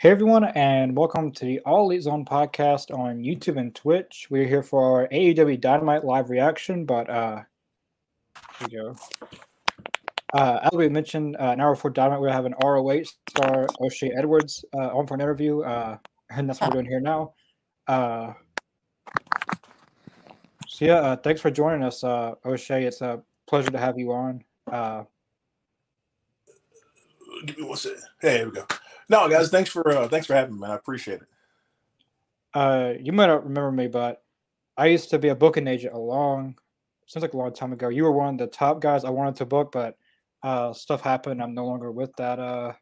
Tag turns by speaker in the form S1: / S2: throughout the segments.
S1: Hey everyone, and welcome to the All Elite Zone podcast on YouTube and Twitch. We're here for our AEW Dynamite live reaction, but uh, here we go. Uh, as we mentioned, uh, an hour before Dynamite, we have an ROH star O'Shay Edwards uh, on for an interview, uh, and that's what we're doing here now. Uh, so yeah, uh, thanks for joining us, uh, O'Shay. It's a pleasure to have you on. Uh,
S2: Give me one second. Hey, here we go. No, guys, thanks for uh, thanks for having me, man. I appreciate it.
S1: uh, you might not remember me, but I used to be a booking agent a long, seems like a long time ago. You were one of the top guys I wanted to book, but uh, stuff happened. I'm no longer with that uh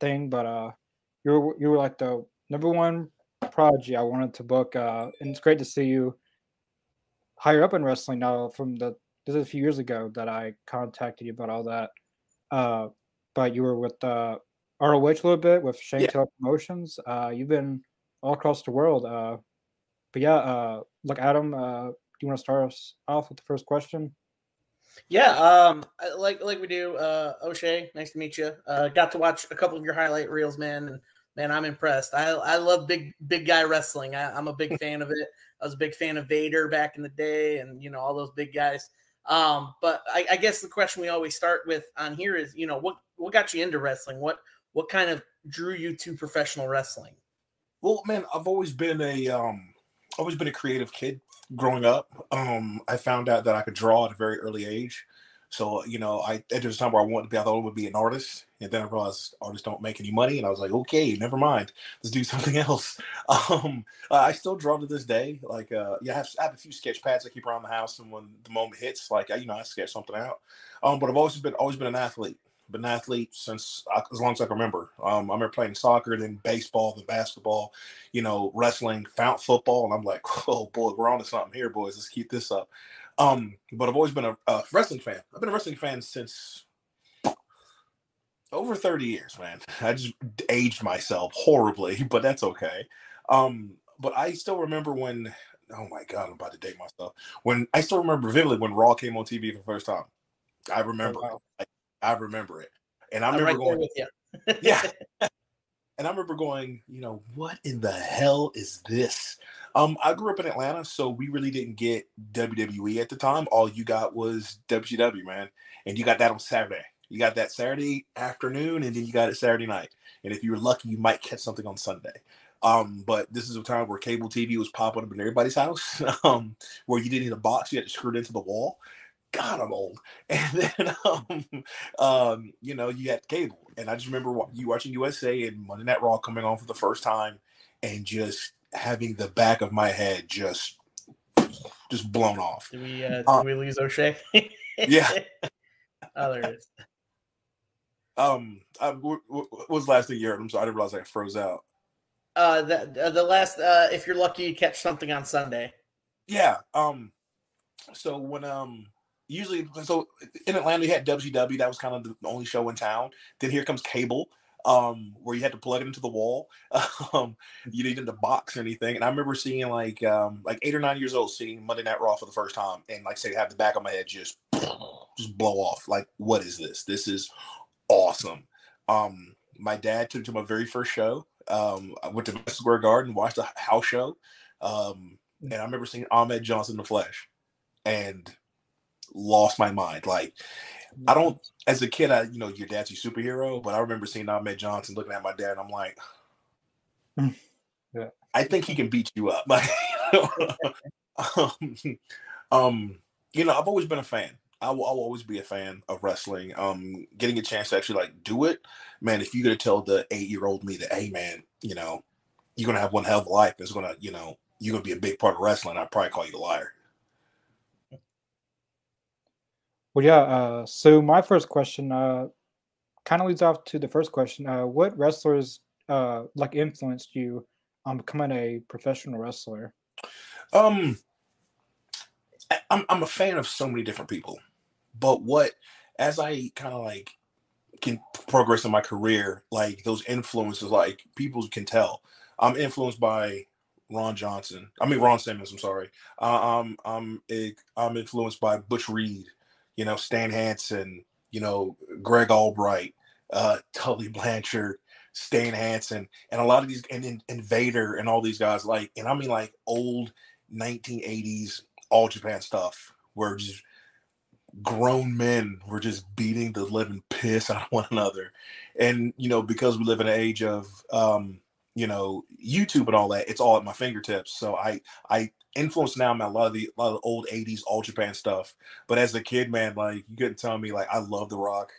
S1: thing. But uh, you were you were like the number one prodigy I wanted to book. Uh, and it's great to see you higher up in wrestling now. From the this is a few years ago that I contacted you about all that. Uh, but you were with uh, ROH a little bit with Shane
S2: Yeah.
S1: Taylor Promotions. Uh, you've been all across the world. Uh, but yeah, uh, look, Adam, uh, do you want to start us off with the first question?
S3: Yeah, um, like like we do. Uh, O'Shay, nice to meet you. Uh, got to watch a couple of your highlight reels, man, and man, I'm impressed. I I love big big guy wrestling. I, I'm a big fan of it. I was a big fan of Vader back in the day, and you know all those big guys. Um, but I, I guess the question we always start with on here is, you know, what what got you into wrestling? What what kind of drew you to professional wrestling?
S2: Well, man, I've always been a um, always been a creative kid growing up. Um, I found out that I could draw at a very early age. So you know, I at a time where I wanted to be, I thought I would be an artist, and then I realized artists don't make any money, and I was like, okay, never mind, let's do something else. Um, I still draw to this day. Like, uh, yeah, I have, I have a few sketch pads I keep around the house, and when the moment hits, like, I, you know, I sketch something out. Um, but I've always been always been an athlete. Been an athlete since as long as I can remember. Um, I remember playing soccer, then baseball, then basketball, you know, wrestling, found football, and I'm like, oh boy, we're on to something here, boys. Let's keep this up. Um, but I've always been a, a wrestling fan. I've been a wrestling fan since over 30 years, man. I just aged myself horribly, but that's okay. Um, but I still remember when oh my god, I'm about to date myself. When I still remember vividly when Raw came on TV for the first time. I remember
S1: wow.
S2: it. I, remember it. And I
S3: I'm
S2: remember
S3: right
S2: going,
S3: with you.
S2: yeah. and I remember going, you know, what in the hell is this? Um, I grew up in Atlanta, so we really didn't get WWE at the time. All you got was WCW, man, and you got that on Saturday. You got that Saturday afternoon, and then you got it Saturday night. And if you were lucky, you might catch something on Sunday. Um, but this is a time where cable TV was popping up in everybody's house, um, where you didn't need a box; you had to screw it into the wall. God, I'm old. And then, um, um, you know, you had cable, and I just remember you watching USA and Monday Night Raw coming on for the first time, and just having the back of my head just, just blown off.
S3: Did we uh, did
S2: Uh,
S3: we lose O'Shay?
S2: Yeah.
S3: oh, there it is.
S2: Um, I, what, what was the last thing you heard? I'm sorry, I didn't realize I froze out.
S3: Uh, the uh, the last uh, if you're lucky, you catch something on Sunday.
S2: Yeah. Um. So when um usually so in Atlanta you had WCW that was kind of the only show in town. Then here comes cable, um, where you had to plug it into the wall. Um, you didn't need to box or anything. And I remember seeing like um like eight or nine years old seeing Monday Night Raw for the first time, and like say have the back of my head just just blow off. Like what is this? This is awesome. Um, my dad took me to my very first show. Um, I went to Madison Square Garden, watched a house show. Um, and I remember seeing Ahmed Johnson in the flesh and lost my mind. Like, I don't, as a kid, I, you know, your dad's your superhero, but I remember seeing Ahmed Johnson looking at my dad, and I'm like,
S1: Yeah.
S2: I think he can beat you up. Like, um, um, you know, I've always been a fan. I will, I'll always be a fan of wrestling. Um, getting a chance to actually like do it, man. If you're gonna tell the eight year old me that, hey, man, you know, you're gonna have one hell of a life. It's gonna, you know, you're gonna be a big part of wrestling. I'd probably call you a liar.
S1: Well, yeah. Uh, so my first question uh, kind of leads off to the first question. Uh, what wrestlers uh, like influenced you on becoming a professional wrestler?
S2: Um, I'm I'm a fan of so many different people, but what as I kind of like can progress in my career, like those influences, like people can tell, I'm influenced by Ron Johnson. I mean Ron Simmons. I'm sorry. Uh, I'm I'm I'm influenced by Butch Reed. You know Stan Hansen. You know Gary Albright, uh, Tully Blanchard, Stan Hansen, and a lot of these and, and, and and all these guys like, and I mean like old 1980s all Japan stuff where just grown men were just beating the living piss out of one another. And, you know, because we live in an age of, um, you know, YouTube and all that, it's all at my fingertips. So I, I influence now a lot of the, a lot of the old 80s all Japan stuff. But as a kid, man, like you couldn't tell me, like, I love The Rock.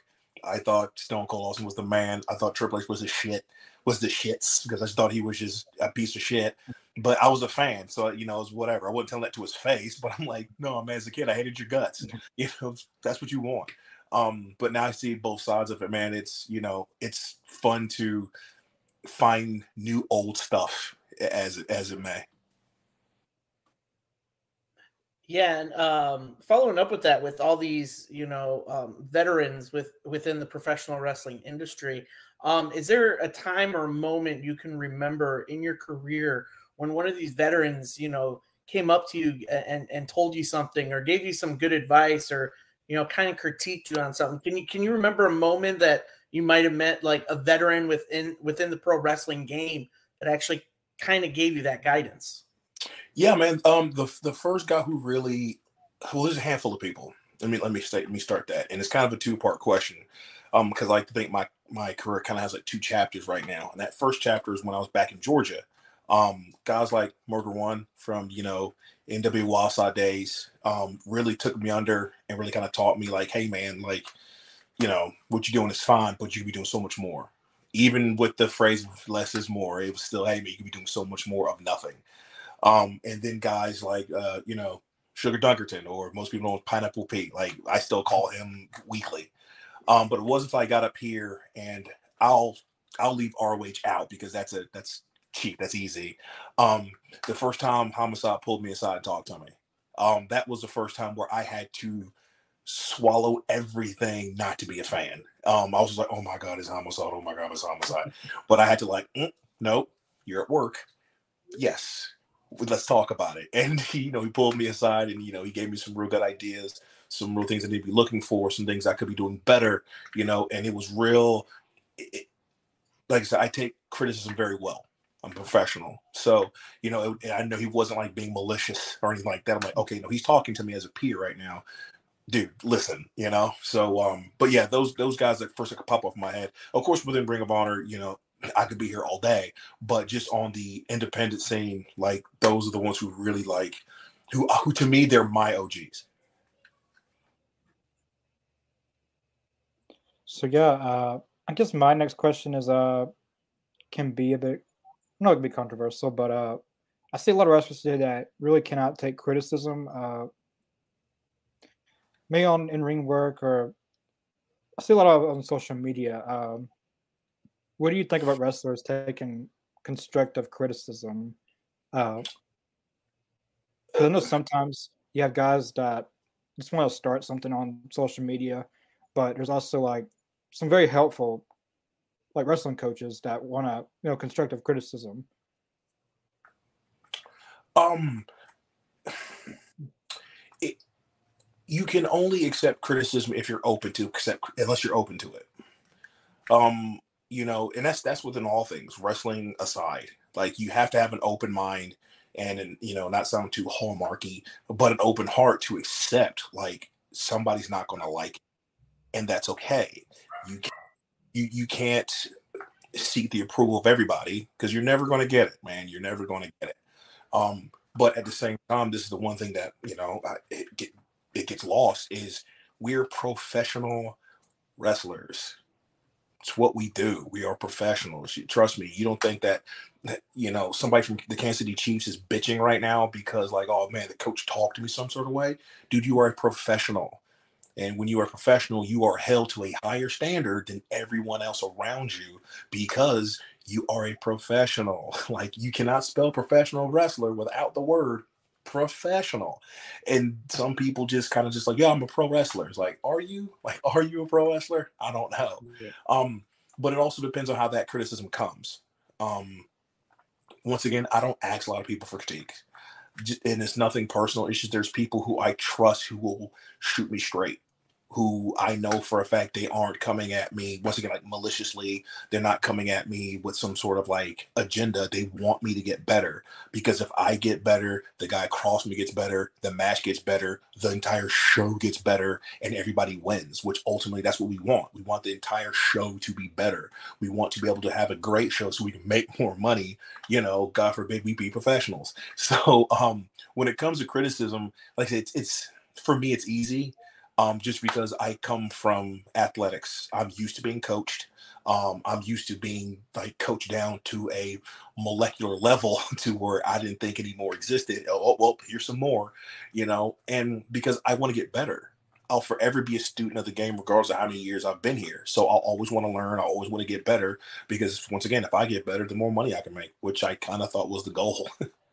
S2: I thought Stone Cold Austin was the man. I thought Triple H was the shit, was the shits because I thought he was just a piece of shit but I was a fan, so you know, it was whatever. I wouldn't tell that to his face, but I'm like, no, man, as a kid, I hated your guts. You know, that's what you want. Um, but now I see both sides of it, man. It's you know, it's fun to find new old stuff as as it may.
S3: Yeah, and um, following up with that, with all these, you know, um, veterans with within the professional wrestling industry, um, is there a time or moment you can remember in your career when one of these veterans, you know, came up to you and, and told you something or gave you some good advice or, you know, kind of critiqued you on something. Can you can you remember a moment that you might have met like a veteran within within the pro wrestling game that actually kind of gave you that guidance?
S2: Yeah, man. Um, the the first guy who really well, there's a handful of people. Let me let me state let me start that, and it's kind of a two part question, um, because I like to think my my career kind of has like two chapters right now, and that first chapter is when I was back in Georgia, um, guys like Murder One from you know NWA Wildside days um, really took me under and really kind of taught me like, hey man, like you know what you're doing is fine, but you could be doing so much more. Even with the phrase "less is more," it was still, hey man, you could be doing so much more of nothing. Um, and then guys like uh, you know Sugar Dunkerton, or most people know Pineapple Pete. Like I still call him weekly. Um, but it wasn't until I got up here, and I'll I'll leave ROH out because that's a that's cheap. That's easy. Um, the first time Homicide pulled me aside and talked to me, um, that was the first time where I had to swallow everything not to be a fan. Um, I was like, oh my God, it's Homicide. Oh my God, it's Homicide. But I had to like, mm, nope, you're at work. Yes, let's talk about it. And he, you know, he pulled me aside and, you know, he gave me some real good ideas, some real things I need to be looking for, some things I could be doing better, you know, and it was real. It, like I said, I take criticism very well. I'm professional. So, you know, I know he wasn't like being malicious or anything like that. I'm like, okay, no, he's talking to me as a peer right now. Dude, listen, you know. So, um, but yeah, those those guys that first could pop off my head. Of course, within Ring of Honor, you know, I could be here all day, but just on the independent scene, like those are the ones who really like, who who to me they're my OGs.
S1: So yeah, uh, I guess my next question is uh, can be a bit not gonna be controversial, but uh, I see a lot of wrestlers today that really cannot take criticism. Uh, maybe on in ring work, or I see a lot of on social media. Um, what do you think about wrestlers taking constructive criticism? Uh, I know sometimes you have guys that just want to start something on social media, but there's also like some very helpful like wrestling coaches that want to you know constructive criticism
S2: um you can only accept criticism if you're open to accept unless you're open to it um you know and that's that's within all things wrestling aside like you have to have an open mind and an, you know not sound too hallmarky but an open heart to accept like somebody's not going to like it, and that's okay you you you can't seek the approval of everybody because you're never going to get it, man. You're never going to get it. Um, but at the same time, this is the one thing that you know it get it gets lost is we're professional wrestlers. It's what we do. We are professionals. trust me. You don't think that you know somebody from the Kansas City Chiefs is bitching right now because like, oh man, the coach talked to me some sort of way. Dude, you are a professional. And when you are a professional, you are held to a higher standard than everyone else around you because you are a professional. Like you cannot spell professional wrestler without the word professional. And some people just kind of just like, yeah, I'm a pro wrestler. It's like, are you? Like, are you a pro wrestler? I don't know. Yeah. Um, but it also depends on how that criticism comes. Um, once again, I don't ask a lot of people for critique. And it's nothing personal. It's just there's people who I trust who will shoot me straight who I know for a fact they aren't coming at me once again like maliciously. They're not coming at me with some sort of like agenda. They want me to get better because if I get better, the guy across me gets better, the match gets better, the entire show gets better, and everybody wins. Which ultimately that's what we want. We want the entire show to be better. We want to be able to have a great show so we can make more money. You know, God forbid we be professionals. So um, when it comes to criticism, like it's it's for me it's easy um, just because I come from athletics. I'm used to being coached. Um, I'm used to being like coached down to a molecular level to where I didn't think any more existed. Oh, oh well, here's some more, you know, and because I want to get better. I'll forever be a student of the game, regardless of how many years I've been here. So I'll always want to learn. I always want to get better because, once again, if I get better, the more money I can make, which I kind of thought was the goal.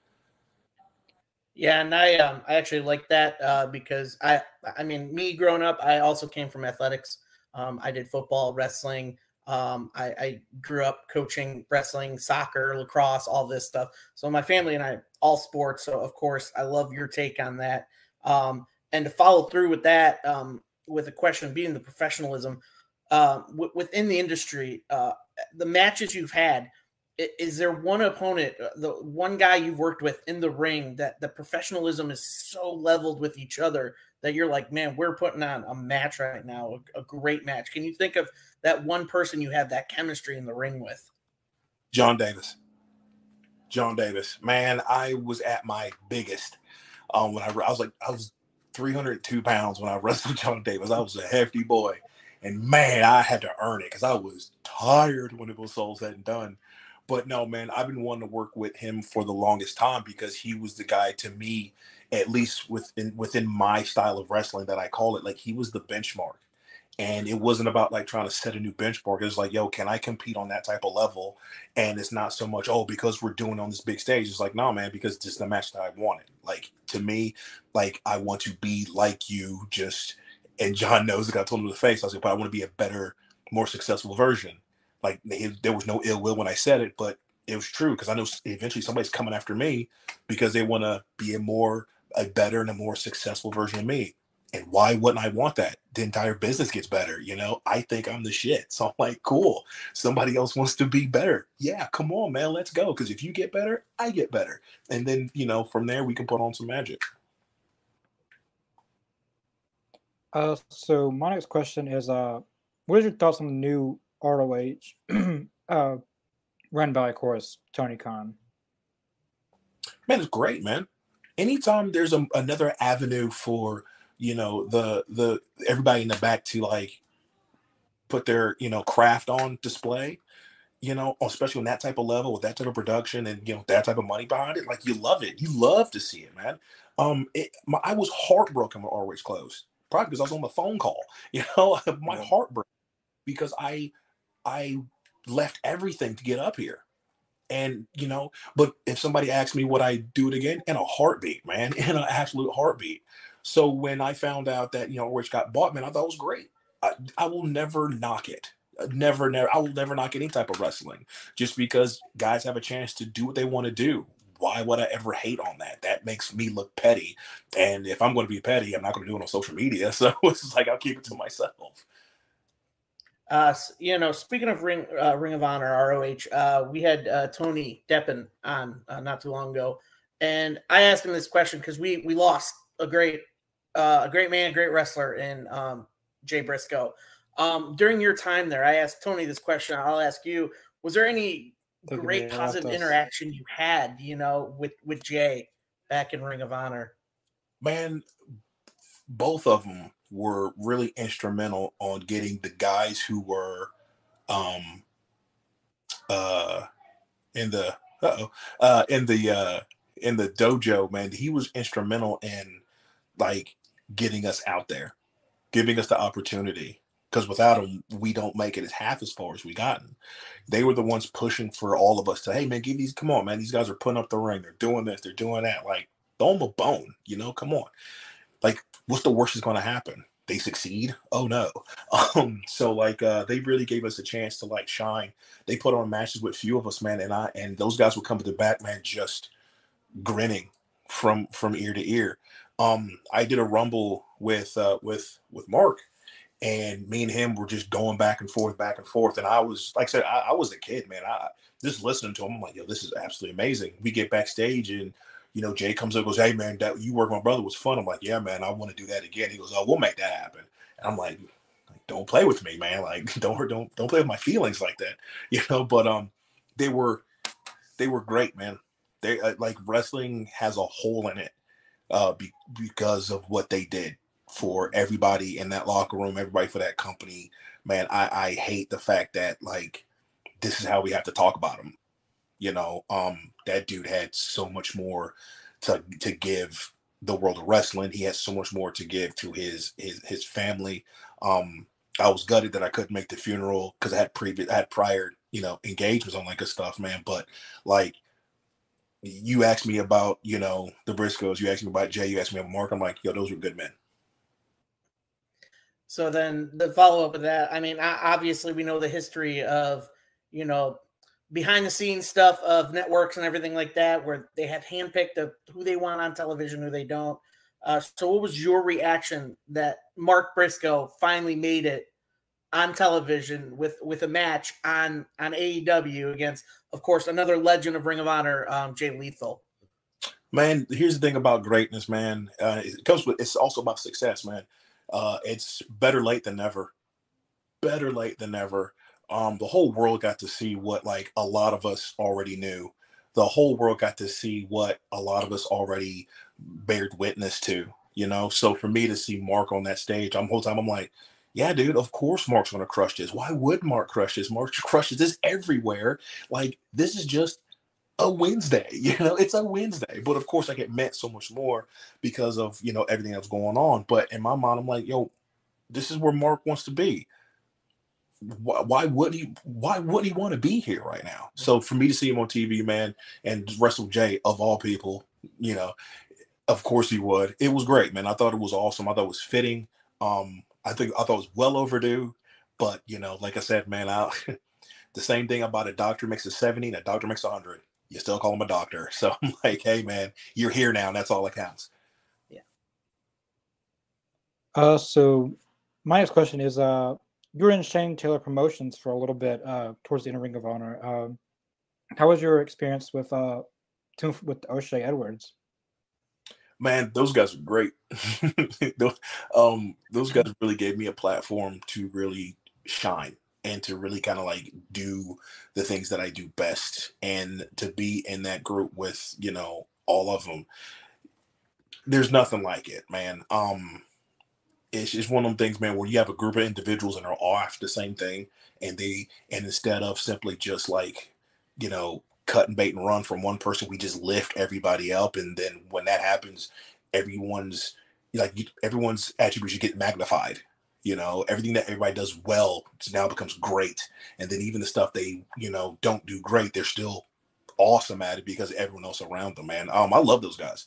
S3: Yeah, and I um I actually like that uh, because I I mean me growing up I also came from athletics. Um, I did football, wrestling. Um, I, I grew up coaching wrestling, soccer, lacrosse, all this stuff. So my family and I all sports. So of course I love your take on that. Um, and to follow through with that, um, with the question being the professionalism uh, w- within the industry, uh, the matches you've had is there one opponent, uh, the one guy you've worked with in the ring that the professionalism is so leveled with each other that you're like, man, we're putting on a match right now, a, a great match. Can you think of that one person you have that chemistry in the ring with?
S2: John Davis. John Davis, man, I was at my biggest um, when I, I was like I was 302 pounds when I wrestled John Davis. I was a hefty boy, and man, I had to earn it because I was tired when it was all said and done. But no, man, I've been wanting to work with him for the longest time because he was the guy to me, at least within within my style of wrestling that I call it, like he was the benchmark. And it wasn't about like trying to set a new benchmark. It was like, yo, can I compete on that type of level? And it's not so much, oh, because we're doing on this big stage. It's like, no, man, because this is the match that I wanted. Like to me, like I want to be like you, just and John knows it. I told him to the face. I was like, but I want to be a better, more successful version like there was no ill will when I said it, but it was true because I know eventually somebody's coming after me because they want to be a more, a better and a more successful version of me. And why wouldn't I want that? The entire business gets better. You know, I think I'm the shit. So I'm like, cool. Somebody else wants to be better. Yeah, come on, man, let's go. Because if you get better, I get better. And then, you know, from there, we can put on some magic.
S1: Uh, so my next question is, uh, what is your thoughts on the new ROH, uh, run by, of course, Tony Khan.
S2: Man, it's great, man. Anytime there's a, another avenue for you know the the everybody in the back to like put their you know craft on display, you know, especially on that type of level with that type of production and you know that type of money behind it, like you love it. You love to see it, man. Um, it, my, I was heartbroken when ROH closed, probably because I was on the phone call. You know, my yeah. heart broke because I I left everything to get up here. And you know, but if somebody asks me would I do it again, in a heartbeat, man, in an absolute heartbeat. So when I found out that you know Rich got bought, man, I thought it was great. I, I will never knock it. Uh, never, never. I will never knock any type of wrestling, just because guys have a chance to do what they want to do. Why would I ever hate on that? That makes me look petty. And if I'm going to be petty, I'm not going to do it on social media. So it's like I'll keep it to myself.
S3: Uh, you know, speaking of Ring uh, Ring of Honor ROH, uh, we had uh, Tony Deppen on uh, not too long ago, and I asked him this question because we we lost a great uh, a great man, a great wrestler in um, Jay Briscoe. Um, during your time there, I asked Tony this question. I'll ask you: Was there any great positive interaction you had, you know, with with Jay back in Ring of Honor?
S2: Man, both of them were really instrumental on getting the guys who were um uh in the uh-oh, uh in the uh in the dojo man he was instrumental in like getting us out there giving us the opportunity because without them we don't make it as half as far as we gotten. They were the ones pushing for all of us to hey man give these come on man these guys are putting up the ring they're doing this they're doing that like throw them a bone you know come on like what's the worst is going to happen? They succeed? Oh no. Um, so like uh, they really gave us a chance to like shine. They put on matches with few of us, man, and I and those guys would come to the back, man, just grinning from from ear to ear. Um, I did a rumble with uh, with with Mark, and me and him were just going back and forth, back and forth. And I was, like I said, I, I was a kid, man. I just listening to him, I'm like, yo, this is absolutely amazing. We get backstage and you know, Jay comes up goes, Hey man, that you work with my brother was fun. I'm like, Yeah, man, I want to do that again. He goes, Oh, we'll make that happen. And I'm like, don't play with me, man. Like, don't don't don't play with my feelings like that, you know. But um, they were they were great, man. They uh, like wrestling has a hole in it, uh, be, because of what they did for everybody in that locker room, everybody for that company. Man, I I hate the fact that like this is how we have to talk about him. You know, um, that dude had so much more to to give the world of wrestling. He has so much more to give to his his his family. Um, I was gutted that I couldn't make the funeral because I had previous I had prior you know engagements on like good stuff, man. But like you asked me about you know the Briscoes, you asked me about Jay, you asked me about Mark. I'm like, yo, those were good men.
S3: So then the follow up of that, I mean, obviously we know the history of you know behind the scenes stuff of networks and everything like that, where they have handpicked of who they want on television, who they don't. Uh, so, what was your reaction that Mark Briscoe finally made it on television with with a match on on AEW against, of course, another legend of Ring of Honor, um, Jay Lethal?
S2: Man, here's the thing about greatness, man. Uh, it comes with it's also about success, man. Uh, it's better late than never. Better late than never. Um, the whole world got to see what like a lot of us already knew. The whole world got to see what a lot of us already bared witness to, you know. So for me to see Mark on that stage, I'm whole time I'm like, yeah, dude, of course Mark's gonna crush this. Why would Mark crush this? Mark crushes this everywhere. Like this is just a Wednesday, you know, it's a Wednesday. But of course, like it meant so much more because of you know everything that's going on. But in my mind, I'm like, yo, this is where Mark wants to be. Why, why would he? Why would he want to be here right now? So for me to see him on TV, man, and wrestle Jay of all people, you know, of course he would. It was great, man. I thought it was awesome. I thought it was fitting. Um, I think I thought it was well overdue. But you know, like I said, man, I, the same thing about a doctor makes a 70 and a doctor makes a hundred. You still call him a doctor. So I'm like, hey man, you're here now, and that's all that counts.
S3: Yeah.
S1: Uh so my next question is uh you were in Shane Taylor Promotions for a little bit uh towards the of Ring of Honor. Um how was your experience with uh with O'Shay Edwards?
S2: man, those guys are great. those, um, those guys really gave me a platform to really shine and to really kind of like do the things that I do best and to be in that group with, you know, all of them. There's nothing like it, man. Um, it's just one of them things, man, where you have a group of individuals and they're all after the same thing, and they and instead of simply just like, you know, cut and bait and run from one person. We just lift everybody up, and then when that happens, everyone's like everyone's attributes get magnified. You know, everything that everybody does well now becomes great, and then even the stuff they you know don't do great, they're still awesome at it because everyone else around them. Man, um, I love those guys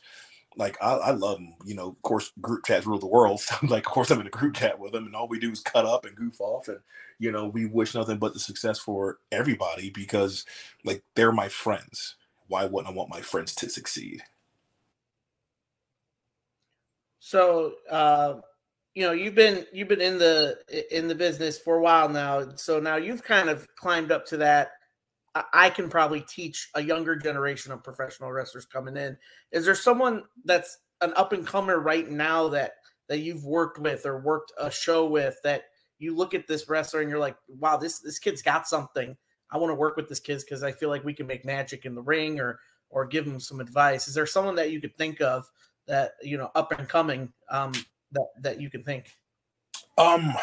S2: like I, I love them. You know, of course, group chats rule the world. So, like, of course, I'm in a group chat with them, and all we do is cut up and goof off, and you know, we wish nothing but the success for everybody because, like, they're my friends. Why wouldn't I want my friends to succeed?
S3: So, uh, you know, you've been you've been in the in the business for a while now. So now you've kind of climbed up to that I can probably teach a younger generation of professional wrestlers coming in. Is there someone that's an up and comer right now that that you've worked with or worked a show with that you look at this wrestler and you're like, wow, this this kid's got something. I want to work with this kid because I feel like we can make magic in the ring or or give him some advice. Is there someone that you could think of that you know up and coming um, that that you can think?
S2: Um,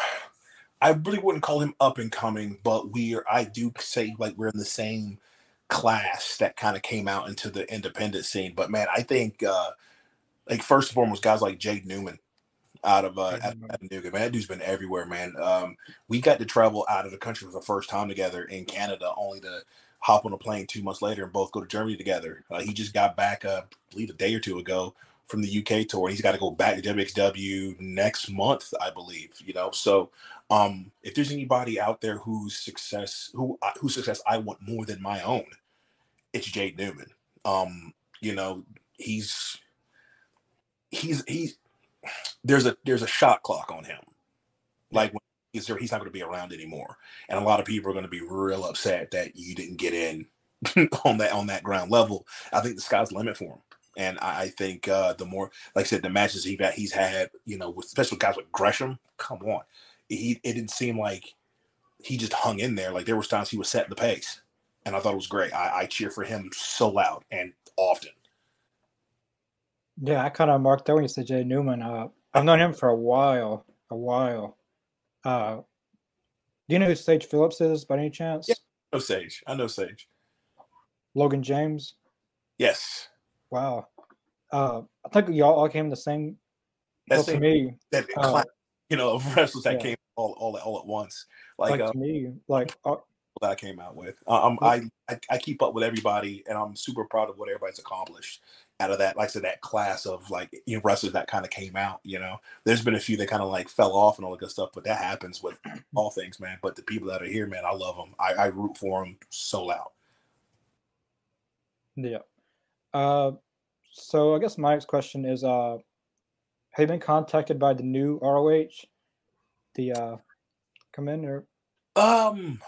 S2: I really wouldn't call him up and coming, but we are. I do say like we're in the same class that kind of came out into the independent scene. But man, I think uh like first and foremost, guys like Jake Newman out of uh out, out of Newgate. Man, that dude's been everywhere, man. Um, we got to travel out of the country for the first time together in Canada, only to hop on a plane two months later and both go to Germany together. Uh, he just got back, uh, I believe, a day or two ago from the UK tour. He's got to go back to WXW next month, I believe. You know, so um, if there's anybody out there whose success, who whose success I want more than my own, it's Jade Newman. Um, you know, he's he's he's there's a there's a shot clock on him. Like when he's not going to be around anymore, and a lot of people are going to be real upset that you didn't get in on that on that ground level. I think the sky's the limit for him. And I, I think uh, the more, like I said, the matches he got, he's had, you know, with, especially guys like Gresham. Come on, he it didn't seem like he just hung in there. Like there was times he was setting the pace, and I thought it was great. I, I cheer for him so loud and often.
S1: Yeah, I kind of marked that when you said Jay Newman. Uh, I've known him for a while, a while. Uh, do you know who Sage Phillips is by any chance?
S2: Yeah, I know Sage. I know Sage.
S1: Logan James.
S2: Yes.
S1: Wow. Uh, I think y'all all came the same. That's well, me.
S2: That uh, class, you know, of wrestlers that yeah. came all, all all at once. Like,
S1: like to me, like uh,
S2: that I came out with. Um, I, I I keep up with everybody, and I'm super proud of what everybody's accomplished out of that. Like I said, that class of like you know, wrestlers that kind of came out. You know, there's been a few that kind of like fell off and all that good stuff, but that happens with all things, man. But the people that are here, man, I love them. I, I root for them so loud.
S1: Yeah. Uh, so I guess my next question is: uh, Have you been contacted by the new ROH, the uh?
S2: Um,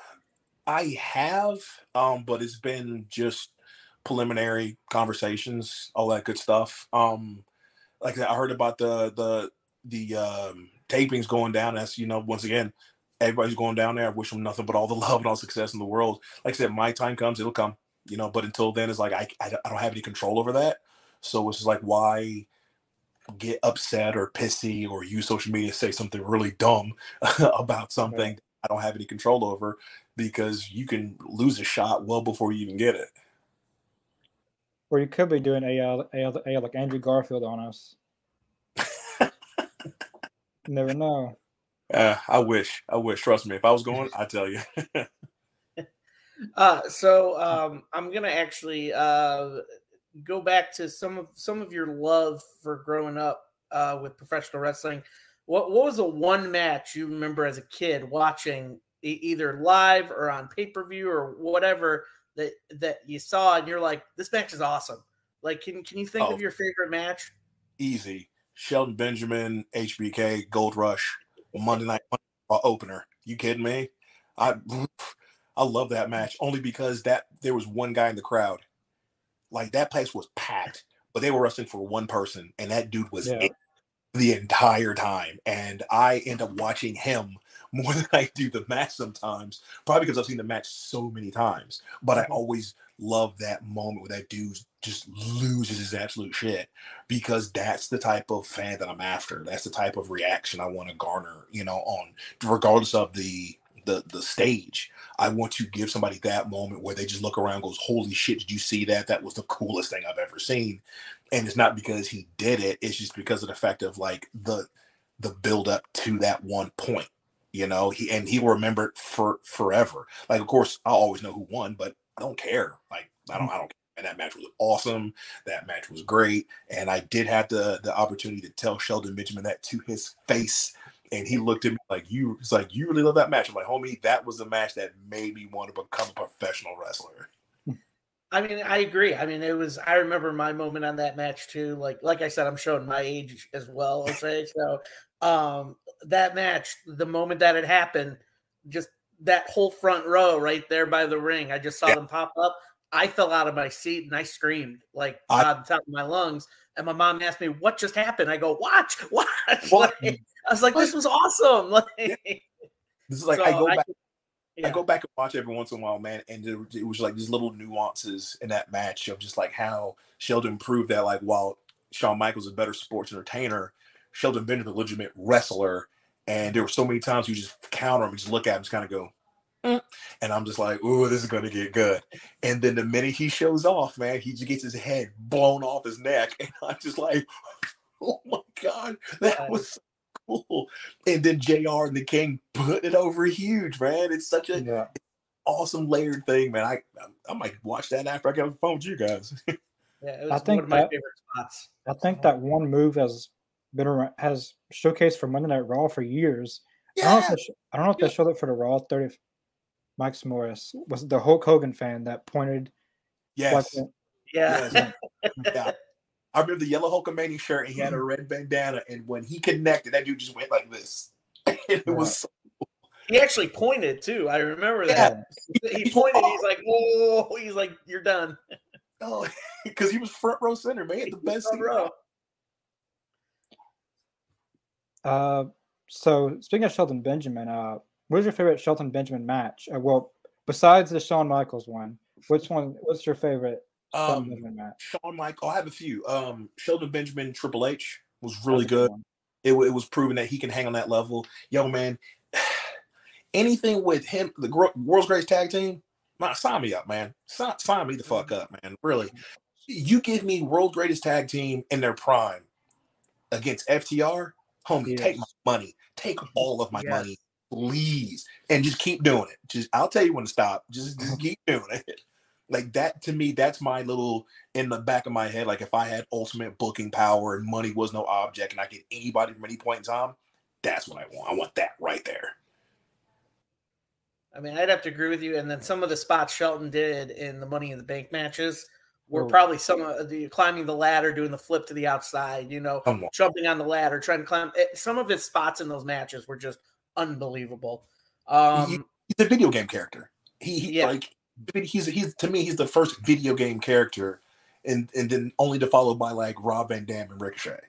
S2: I have, um, but it's been just preliminary conversations, all that good stuff. Um, like I heard about the the the um, tapings going down. That's you know, once again, everybody's going down there. I wish them nothing but all the love and all success in the world. Like I said, my time comes, it'll come. You know, but until then, it's like I I, I don't have any control over that. So it's just like, why get upset or pissy or use social media to say something really dumb about something right. I don't have any control over because you can lose a shot well before you even get it.
S1: Or you could be doing a, a, a like Andrew Garfield on us. Never know.
S2: Uh, I wish. I wish. Trust me. If I was going, I tell you.
S3: uh, so um, I'm gonna actually uh, go back to some of some of your love for growing up uh, with professional wrestling. What what was the one match you remember as a kid watching e- either live or on pay per view or whatever that that you saw and you're like, this match is awesome. Like, can can you think oh, of your favorite match?
S2: Easy. Shelton Benjamin, HBK, Gold Rush, Monday Night opener. You kidding me? I I love that match only because that there was one guy in the crowd like that place was packed, but they were wrestling for one person, and that dude was yeah. the entire time. And I end up watching him more than I do the match sometimes, probably because I've seen the match so many times. But I mm-hmm. always love that moment where that dude just loses his absolute shit because that's the type of fan that I'm after. That's the type of reaction I want to garner, you know, on regardless of the the the stage. I want to give somebody that moment where they just look around goes, Holy shit, did you see that? That was the coolest thing I've ever seen. And it's not because he did it, it's just because of the fact of like the the build up to that one point. You know, he and he will remember it for forever. Like, of course, I always know who won, but I don't care. Like, I don't, I don't. And that match was awesome. That match was great, and I did have the the opportunity to tell Shelton Benjamin that to his face and he looked at me like you it's like you really love that match. I'm like homie that was the match that made me want to become a professional wrestler.
S3: I mean i agree. I mean it was i remember my moment on that match too like like i said i'm showing my age as well okay so um that match the moment that it happened just that whole front row right there by the ring i just saw yeah. them pop up. I fell out of my seat and i screamed like I, on top of my lungs and my mom asked me what just happened i go watch watch what? Like, I was like, this was awesome. Like,
S2: this is like so I go back. I, yeah. I go back and watch every once in a while, man, and it, it, was like these little nuances in that match of just like how Shelton proved that, like, while Shawn Michaels is a better sports entertainer, Shelton Benjamin a legitimate wrestler, and there were so many times you just counter him, you just look at him, just kind of go, mm. and I'm just like, "Ooh, this is gonna get good." And then the minute he shows off, man, he just gets his head blown off his neck, and I'm just like, "Oh my god, that was cool. And then JR and the King put it over huge, man. It's such a yeah. awesome layered thing, man. I I might watch that after I get on the phone with you guys.
S3: yeah, I think that,
S1: I think that one move has been around, has showcased for Monday Night Raw for years. Yeah. I don't know if they, I don't know if they showed it for the Raw 30. Mike Morris was the Hulk Hogan fan that pointed.
S2: Yes.
S3: Like, yeah.
S2: Yes. yeah. I remember the yellow Hulkamania shirt. And he had a red bandana, and when he connected, that dude just went like this. And it was so
S3: he actually pointed too. I remember that. Yeah. He pointed. He's like, "Oh!" He's like, "You're done."
S2: Oh, because he was front row center, man. The best front row.
S1: Uh, so speaking of Shelton Benjamin, uh, what was your favorite Shelton Benjamin match? Uh, well, besides the Shawn Michaels one, which one? What's your favorite
S2: Shelton um, Benjamin match? Shawn Michael. I have a few. Um, Shelton Benjamin Triple H was really good. It, it was proven that he can hang on that level. Young man, anything with him, the world's greatest tag team, man, sign me up, man. Sign, sign me the fuck up, man. Really, you give me world's greatest tag team in their prime against FTR, homie. Yes. Take my money. Take all of my yes. money, please, and just keep doing it. Just I'll tell you when to stop. Just, just keep doing it. Like that to me, that's my little in the back of my head. Like if I had ultimate booking power and money was no object, and I get anybody from any point in time, that's what I want. I want that right there.
S3: I mean, I'd have to agree with you. And then some of the spots Shelton did in the Money in the Bank matches were oh. probably some of the climbing the ladder, doing the flip to the outside, you know, on. jumping on the ladder, trying to climb. Eh, some of his spots in those matches were just unbelievable. Um,
S2: he, he's a video game character. He, he yeah. like he's he's to me he's the first video game character, and and then only to follow by like Rob Van Dam and Ricochet.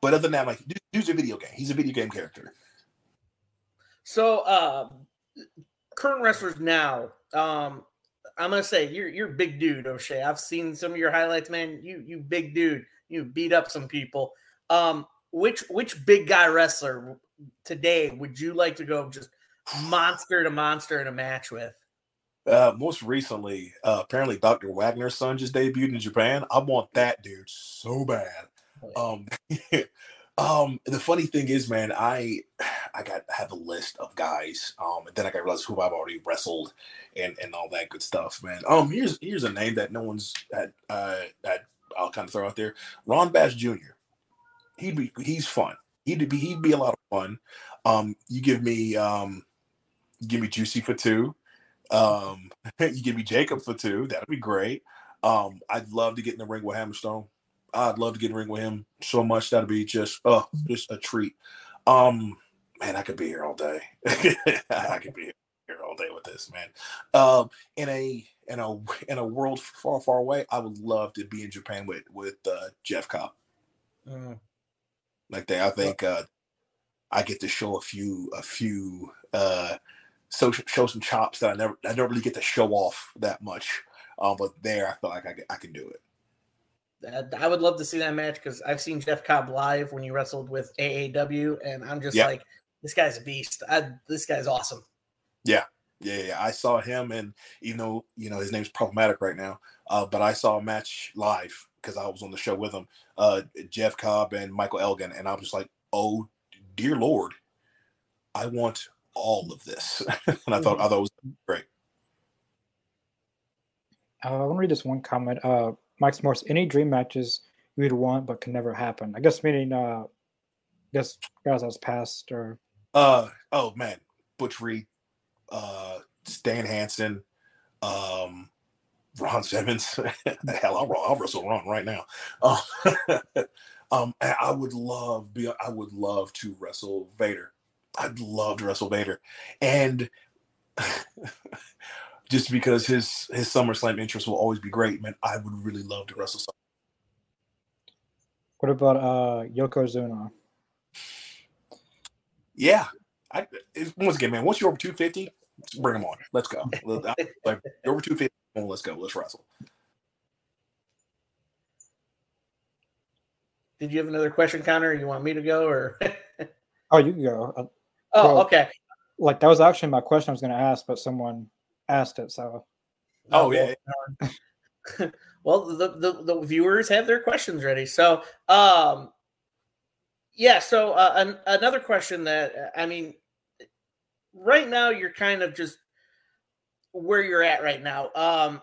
S2: But other than that, like dude's a video game. He's a video game character.
S3: So, uh, current wrestlers now. Um, I'm gonna say you're you're a big dude, O'Shay. I've seen some of your highlights, man. You you big dude. You beat up some people. Um, which which big guy wrestler today would you like to go just monster to monster in a match with?
S2: Uh, most recently, uh, apparently Dr. Wagner's son just debuted in Japan. I want that dude so bad. Um, um, the funny thing is, man, I I got have a list of guys. Um, and then I got realize who I've already wrestled and and all that good stuff, man. Um, here's here's a name that no one's had uh that I'll kind of throw out there. Ron Bass Jr. He'd be he's fun. He'd be he'd be a lot of fun. Um, you give me um, give me Juicy for two. Um, you give me Jacob Fatu. That'd be great. Um, I'd love to get in the ring with Hammerstone. I'd love to get in the ring with him so much. That'd be just uh just a treat. Um, man, I could be here all day. I could be here all day with this, man. Um, in a in a in a world far far away, I would love to be in Japan with with uh, Jeff Cobb. Mm. Like that, I think uh, I get to show a few a few uh so show some chops that I never I don't really get to show off that much. Um, but there, I feel like I, I can do it.
S3: I would love to see that match because I've seen Jeff Cobb live when he wrestled with AAW, and I'm just like, this guy's a beast. I, this guy's awesome.
S2: Yeah, yeah, yeah. I saw him, and even though you know his name's problematic right now, uh, but I saw a match live because I was on the show with him. Uh, Jeff Cobb and Michael Elgin, and I was just like, oh dear lord, I want all of this. and I thought, oh, that was great.
S1: Uh, I want to read this one comment. Uh, Mike Morse, any dream matches you would want but can never happen? I guess meaning, uh, I guess guys that's passed or.
S2: Uh oh man, Butch Reed, uh, Stan Hansen, um, Ron Simmons. Hell, I'll, I'll wrestle Ron right now. Uh, um, I would love be I would love to wrestle Vader. I'd love to wrestle Vader, and just because his his SummerSlam interest will always be great, man, I would really love to wrestle. Someone.
S1: What about uh Yokozuna?
S2: Yeah, I once again, man. Once you're over 250, bring them on. Let's go. like over 250, let's go. Let's wrestle.
S3: Did you have another question, Connor? You want me to go or?
S1: oh, you can go. Uh,
S3: Oh, well, okay.
S1: Like that was actually my question I was going to ask, but someone asked it. So.
S2: Oh yeah.
S3: well, the, the, the viewers have their questions ready. So, um, yeah. So uh, an, another question that I mean, right now you're kind of just where you're at right now. Um,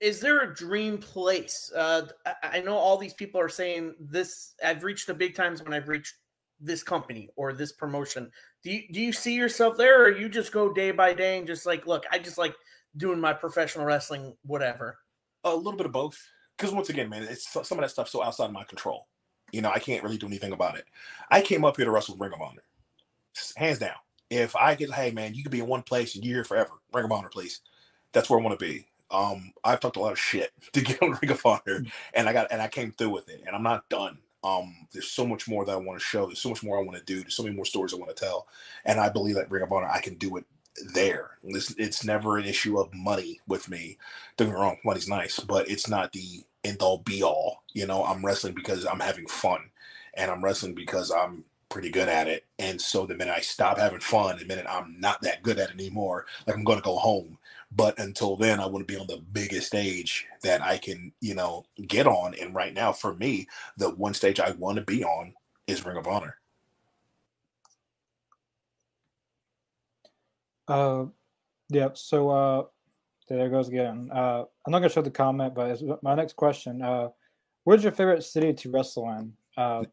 S3: is there a dream place? Uh, I know all these people are saying this. I've reached the big times when I've reached this company or this promotion. Do you do you see yourself there, or you just go day by day and just like, look, I just like doing my professional wrestling, whatever.
S2: A little bit of both, because once again, man, it's some of that stuff so outside of my control. You know, I can't really do anything about it. I came up here to wrestle Ring of Honor, hands down. If I could, hey man, you could be in one place and you're here forever. Ring of Honor, please. That's where I want to be. Um, I've talked a lot of shit to get on Ring of Honor, and I got and I came through with it, and I'm not done. Um, there's so much more that I want to show. There's so much more I want to do. There's so many more stories I want to tell, and I believe that Ring of Honor, I can do it there. It's, it's never an issue of money with me. Don't get me wrong, money's nice, but it's not the end all be all. You know, I'm wrestling because I'm having fun, and I'm wrestling because I'm pretty good at it. And so the minute I stop having fun, the minute I'm not that good at it anymore, like I'm going to go home. But until then, I want to be on the biggest stage that I can, you know, get on. And right now, for me, the one stage I want to be on is Ring of Honor.
S1: Uh, yeah. So uh, there goes again. Uh, I'm not gonna show the comment, but my next question. Uh, where's your favorite city to wrestle in? Uh,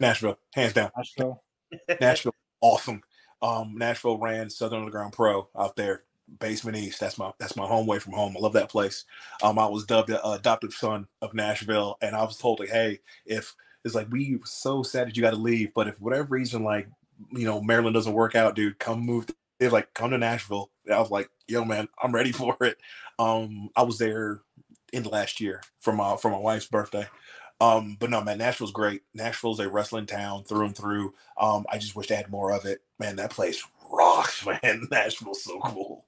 S2: Nashville, hands down.
S1: Nashville.
S2: Nashville, awesome. Um, Nashville ran Southern Underground Pro out there, Basement East. That's my that's my home away from home. I love that place. Um, I was dubbed the uh, adopted son of Nashville, and I was told like, hey, if it's like we were so sad that you got to leave, but if whatever reason like you know Maryland doesn't work out, dude, come move. To, they're like, come to Nashville. And I was like, yo, man, I'm ready for it. Um, I was there in the last year for my for my wife's birthday. Um, but no, man, Nashville's great. Nashville's a wrestling town through and through. Um, I just wish they had more of it. Man, that place rocks, man. Nashville's so cool.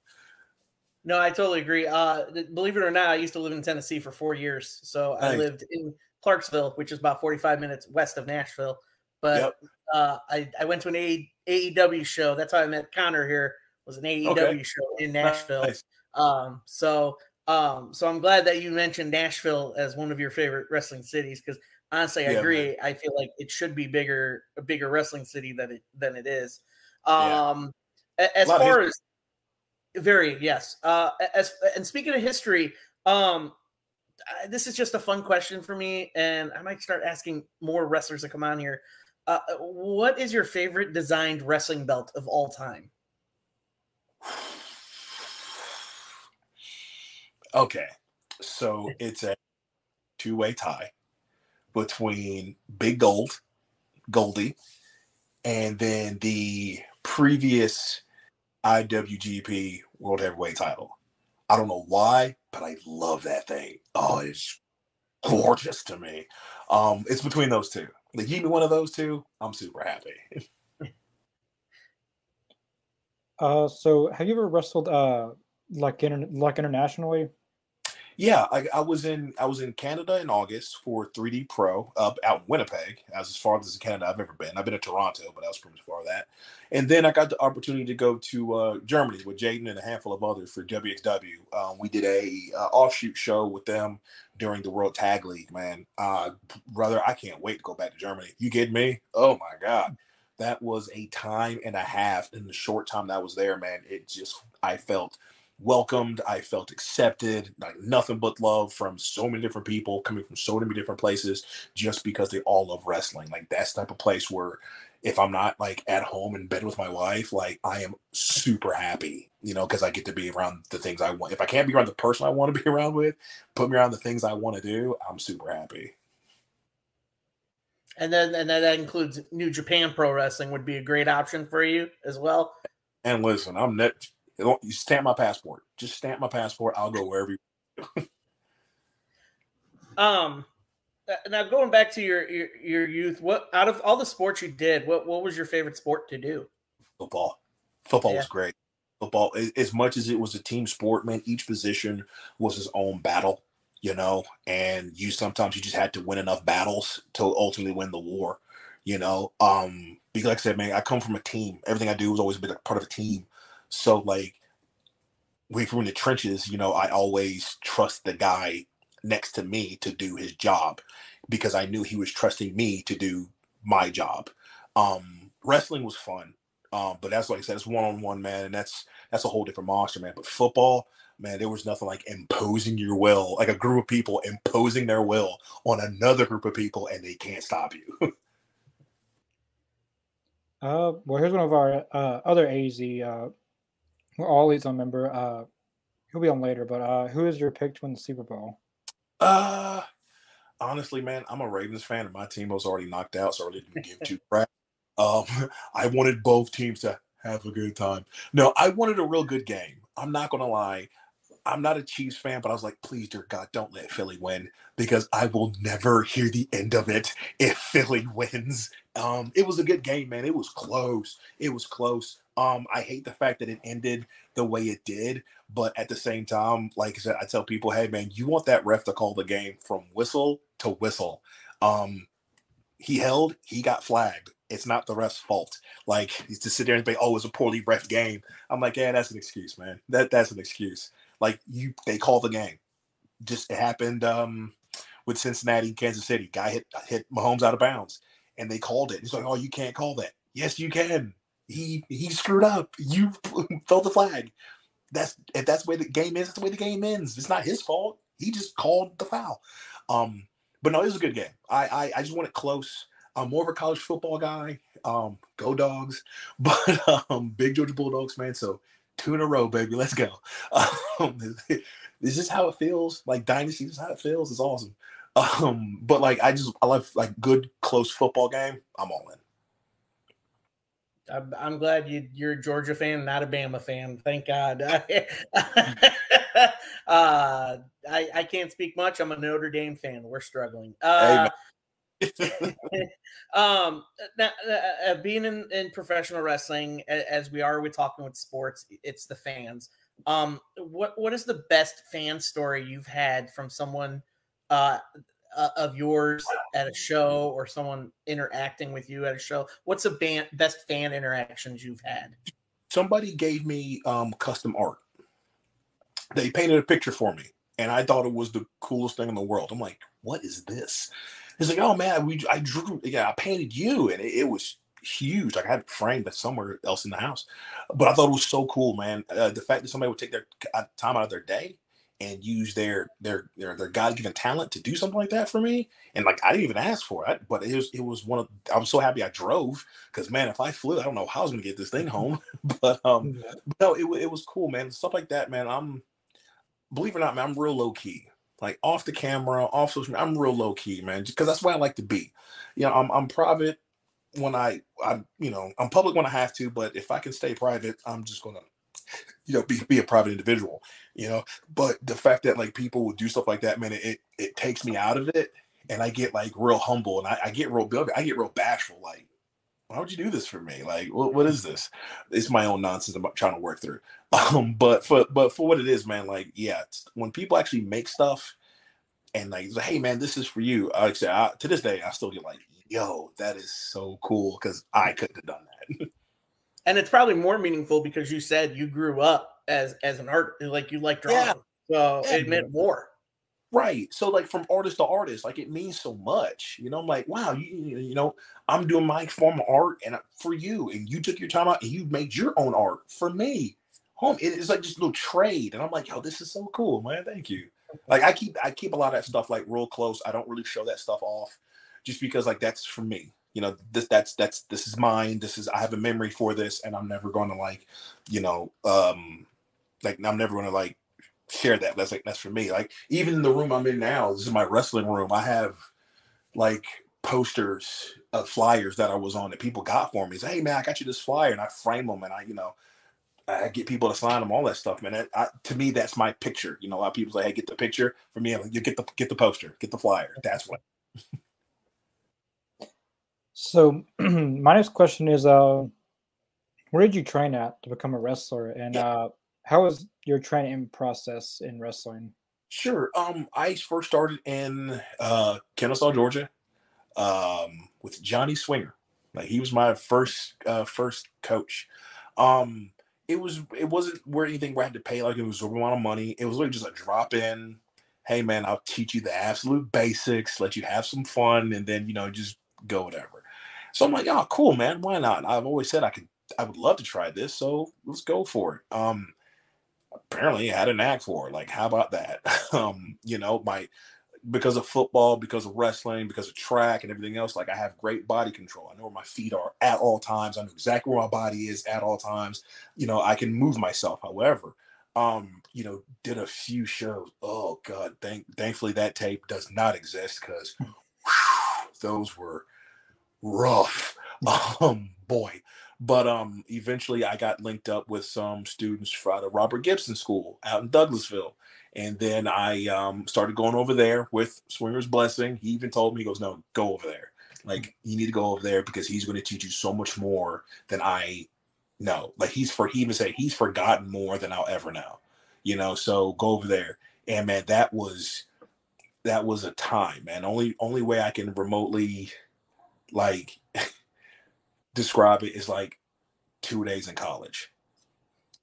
S3: No, I totally agree. Uh, believe it or not, I used to live in Tennessee for four years. So I lived in Clarksville, which is about 45 minutes west of Nashville. But yep. uh, I, I went to an AEW show. That's how I met Connor here. Was an AEW okay. show in Nashville. Nice. Um, so um, so I'm glad that you mentioned Nashville as one of your favorite wrestling cities because honestly, I yeah, agree. Man. I feel like it should be bigger, a bigger wrestling city than it than it is. Um, yeah. as far as very yes. Uh, as and speaking of history, um, this is just a fun question for me, and I might start asking more wrestlers to come on here. Uh, what is your favorite designed wrestling belt of all time?
S2: Okay, so it's a two-way tie between Big Gold, Goldie, and then the previous IWGP World Heavyweight title. I don't know why, but I love that thing. Oh, it's gorgeous to me. Um, it's between those two. Like, give me one of those two, I'm super happy.
S1: uh, so have you ever wrestled uh like inter- like internationally?
S2: Yeah, I, I, was in I was in Canada in August for 3D Pro up out in Winnipeg. As as far as Canada I've ever been. I've been to Toronto, but that was pretty far that. And then I got the opportunity to go to uh, Germany with Jaden and a handful of others for WXW. Um, we did a uh, offshoot show with them during the World Tag League. Man, uh, brother, I can't wait to go back to Germany. You get me? Oh my god, that was a time and a half in the short time that I was there. Man, it just I felt welcomed. I felt accepted, like nothing but love from so many different people coming from so many different places just because they all love wrestling. Like that's type of place where if I'm not like at home in bed with my wife, like I am super happy, you know, because I get to be around the things I want. If I can't be around the person I want to be around with, put me around the things I want to do, I'm super happy.
S3: And then and then that includes New Japan Pro Wrestling would be a great option for you as well.
S2: And listen, I'm net you stamp my passport. Just stamp my passport. I'll go wherever you.
S3: um, uh, now going back to your, your your youth, what out of all the sports you did, what what was your favorite sport to do?
S2: Football. Football yeah. was great. Football, as much as it was a team sport, man, each position was his own battle, you know, and you sometimes you just had to win enough battles to ultimately win the war, you know. Um, because like I said, man, I come from a team. Everything I do has always been a part of a team. So like we from the trenches, you know, I always trust the guy next to me to do his job because I knew he was trusting me to do my job. Um, wrestling was fun. Um, but that's like I said, it's one on one, man, and that's that's a whole different monster, man. But football, man, there was nothing like imposing your will, like a group of people imposing their will on another group of people, and they can't stop you.
S1: uh, well, here's one of our uh, other AZ uh, we're always on member. Uh, he'll be on later, but uh, who is your pick to win the Super Bowl?
S2: Uh, honestly, man, I'm a Ravens fan, and my team was already knocked out, so I didn't give two crap. Um, I wanted both teams to have a good time. No, I wanted a real good game. I'm not gonna lie. I'm not a Chiefs fan, but I was like, please, dear God, don't let Philly win because I will never hear the end of it if Philly wins. Um, it was a good game, man. It was close. It was close. Um, I hate the fact that it ended the way it did, but at the same time, like I said, I tell people, hey man, you want that ref to call the game from whistle to whistle. Um, he held, he got flagged. It's not the ref's fault. Like to sit there and say, "Oh, it's a poorly ref game." I'm like, yeah, that's an excuse, man. That that's an excuse. Like you, they call the game. Just it happened um, with Cincinnati, Kansas City. Guy hit hit Mahomes out of bounds, and they called it. He's like, "Oh, you can't call that." Yes, you can. He he screwed up. You felt the flag. That's if that's the way the game is. That's the way the game ends. It's not his fault. He just called the foul. Um, but no, it was a good game. I I, I just want it close. I'm more of a college football guy. Um, go dogs, but um, big Georgia Bulldogs man. So two in a row, baby. Let's go. Um, this is how it feels. Like dynasty, this is how it feels. It's awesome. Um, but like I just I love like good close football game. I'm all in.
S3: I'm, I'm glad you you're a Georgia fan, not a Bama fan. Thank God. uh, I I can't speak much. I'm a Notre Dame fan. We're struggling. Uh, um, now, uh, uh, being in, in professional wrestling, as we are, we're talking with sports. It's the fans. Um, what what is the best fan story you've had from someone uh, of yours at a show or someone interacting with you at a show? What's the best fan interactions you've had?
S2: Somebody gave me um, custom art. They painted a picture for me, and I thought it was the coolest thing in the world. I'm like, what is this? He's like, oh man, we I drew, yeah, I painted you, and it, it was huge. Like I had it framed somewhere else in the house, but I thought it was so cool, man. Uh, the fact that somebody would take their uh, time out of their day and use their their their, their God given talent to do something like that for me. And like I didn't even ask for it, but it was it was one of I'm so happy I drove because man, if I flew, I don't know how I was gonna get this thing home. but um, no, it it was cool, man. Stuff like that, man. I'm believe it or not, man, I'm real low key. Like off the camera, off social media, I'm real low key, man, because that's where I like to be. You know, I'm I'm private when I I'm you know I'm public when I have to, but if I can stay private, I'm just gonna you know be, be a private individual you know? But the fact that like people would do stuff like that man it it takes me out of it and i get like real humble and i, I get real i get real bashful like why would you do this for me? Like what, what is this? It's my own nonsense i'm trying to work through. Um but for but for what it is man like yeah when people actually make stuff and like hey man this is for you. Like I say I, to this day i still get like yo that is so cool because i couldn't have done that
S3: and it's probably more meaningful because you said you grew up as as an art like you like drawing, yeah. so yeah. it meant more.
S2: Right. So like from artist to artist, like it means so much. You know, I'm like, wow, you you know, I'm doing my form of art and uh, for you, and you took your time out and you made your own art for me. Home, it's like just a little trade, and I'm like, yo, this is so cool, man. Thank you. Like I keep I keep a lot of that stuff like real close. I don't really show that stuff off, just because like that's for me you know this that's that's this is mine this is i have a memory for this and i'm never going to like you know um like i'm never going to like share that that's like that's for me like even in the room i'm in now this is my wrestling room i have like posters of flyers that i was on that people got for me say hey man i got you this flyer and i frame them and i you know I get people to sign them, all that stuff, man. I, to me, that's my picture. You know, a lot of people say, "Hey, get the picture." For me, like, you get the get the poster, get the flyer. That's what.
S1: So my next question is, uh, where did you train at to become a wrestler, and uh, how was your training process in wrestling?
S2: Sure. Um, I first started in uh, Kennesaw, Georgia, um, with Johnny Swinger. Like he was my first uh, first coach. Um, it was it wasn't where anything where I had to pay like it was a amount of money. It was really just a drop in. Hey man, I'll teach you the absolute basics, let you have some fun, and then you know just go whatever. So I'm like, oh, cool, man. Why not? I've always said I could, I would love to try this. So let's go for it. Um, apparently I had a knack for it. Like, how about that? um, you know, my because of football, because of wrestling, because of track and everything else, like I have great body control. I know where my feet are at all times. I know exactly where my body is at all times. You know, I can move myself. However, um, you know, did a few shows. Oh God, thank thankfully that tape does not exist because those were rough. Um, boy. But um, eventually, I got linked up with some students from the Robert Gibson School out in Douglasville, and then I um, started going over there with Swinger's Blessing. He even told me, he goes, "No, go over there. Like you need to go over there because he's going to teach you so much more than I know. Like he's for he even said he's forgotten more than I'll ever know. You know, so go over there. And man, that was that was a time, man. Only only way I can remotely like describe it is like two days in college.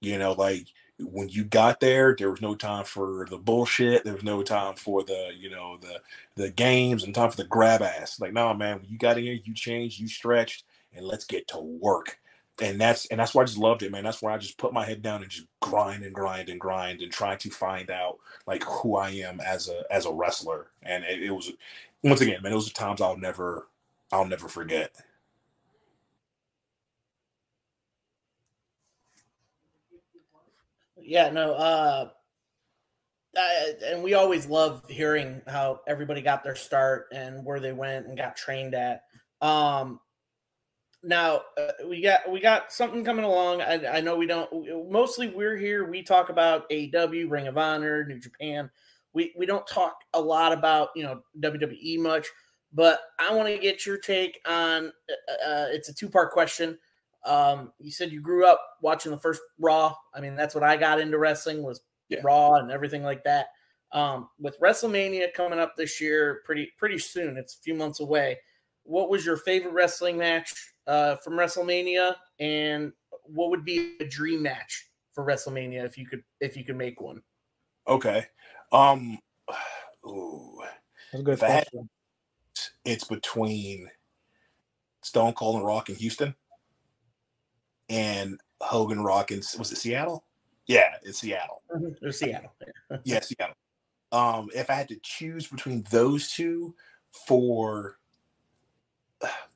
S2: You know, like when you got there, there was no time for the bullshit. There was no time for the, you know, the the games and time for the grab ass. Like, no, man, when you got in here, you changed, you stretched, and let's get to work. And that's and that's why I just loved it, man. That's why I just put my head down and just grind and grind and grind and try to find out like who I am as a as a wrestler. And it, it was once again, man, those are times I'll never I'll never forget.
S3: Yeah, no, uh, I, and we always love hearing how everybody got their start and where they went and got trained at. Um, now uh, we got we got something coming along. I, I know we don't. Mostly, we're here. We talk about AEW, Ring of Honor, New Japan. We we don't talk a lot about you know WWE much, but I want to get your take on. Uh, uh it's a two part question. Um, you said you grew up watching the first Raw. I mean, that's what I got into wrestling was yeah. Raw and everything like that. Um, with WrestleMania coming up this year, pretty pretty soon. It's a few months away. What was your favorite wrestling match uh, from WrestleMania, and what would be a dream match for WrestleMania if you could if you could make one?
S2: Okay. Um. Ooh.
S1: That's a good question.
S2: It's between Stone Cold and Rock in Houston and Hogan Rock in was it Seattle? Yeah, it's Seattle.
S3: Mm-hmm. Seattle.
S2: yeah, Seattle. Um, if I had to choose between those two for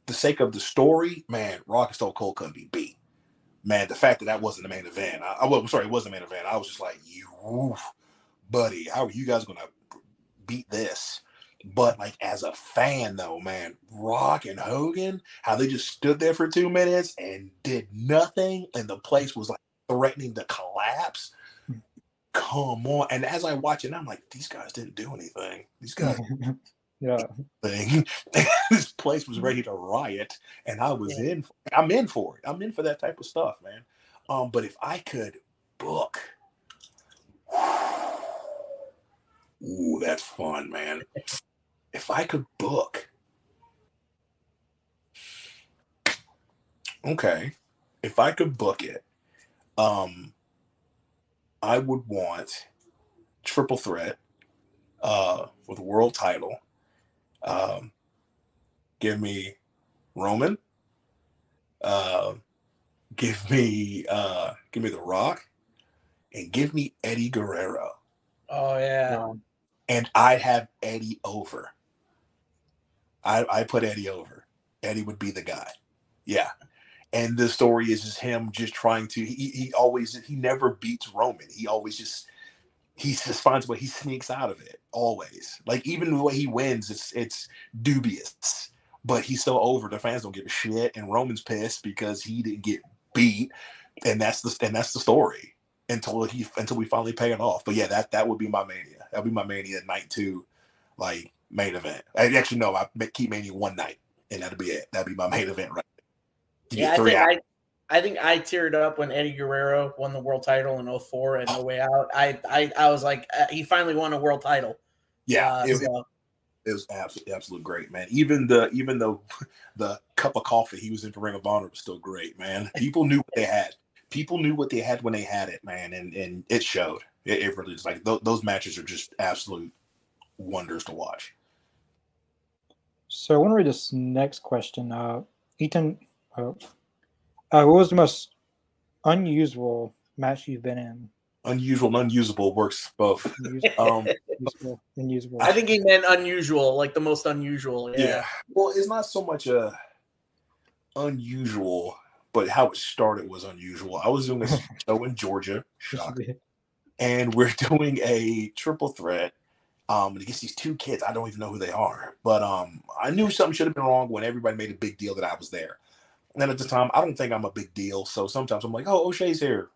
S2: the sake of the story, man, Rock and Stone Cold couldn't be beat. Man, the fact that that wasn't the main event, I, I was sorry, it wasn't the main event. I was just like, you, buddy, how are you guys gonna beat this? But like as a fan though, man, Rock and Hogan, how they just stood there for two minutes and did nothing, and the place was like threatening to collapse. Come on. And as I watch it, I'm like, these guys didn't do anything. These guys
S1: yeah.
S2: Thing. this place was ready to riot, and I was yeah. in. I'm in for it. I'm in for that type of stuff, man. Um, but if I could book, ooh, that's fun, man if I could book, okay, if I could book it, um, I would want triple threat uh, for the world title. Um, give me Roman. Uh, give me uh, give me The Rock, and give me Eddie Guerrero.
S3: Oh yeah.
S2: And I'd have Eddie over. I, I put Eddie over. Eddie would be the guy. Yeah. And the story is just him just trying to he, he always he never beats Roman. He always just he just finds a way he sneaks out of it always. Like even the way he wins, it's it's dubious. But he's so over. The fans don't give a shit, and Roman's pissed because he didn't get beat, and that's the and that's the story until he until we finally pay it off. But yeah, that that would be my mania. That'd be my mania night two. Like main event. I actually no, I keep Mania one night, and that'll be it. That'll be my main event, right?
S3: yeah, I think I, I, think I teared up when Eddie Guerrero won the world title in 04 and No Way Out. I, I, I was like, uh, he finally won a world title.
S2: Yeah, uh, it, so. it, was absolutely, absolute great, man. Even the even though the cup of coffee he was in for Ring of Honor was still great, man. People knew what they had. People knew what they had when they had it, man, and and it showed. It, it really is like th- those matches are just absolute wonders to watch.
S1: So I want to read this next question. Uh, Ethan, uh, uh, what was the most unusual match you've been in?
S2: Unusual and unusable works both. um,
S3: useful, unusable. I think he meant unusual, like the most unusual. Yeah. yeah.
S2: Well, it's not so much a unusual, but how it started was unusual. I was doing a show in Georgia, shock, and we're doing a triple threat um, and gets these two kids. I don't even know who they are, but um, I knew something should have been wrong when everybody made a big deal that I was there. And at the time, I don't think I'm a big deal. So sometimes I'm like, oh, O'Shay's here.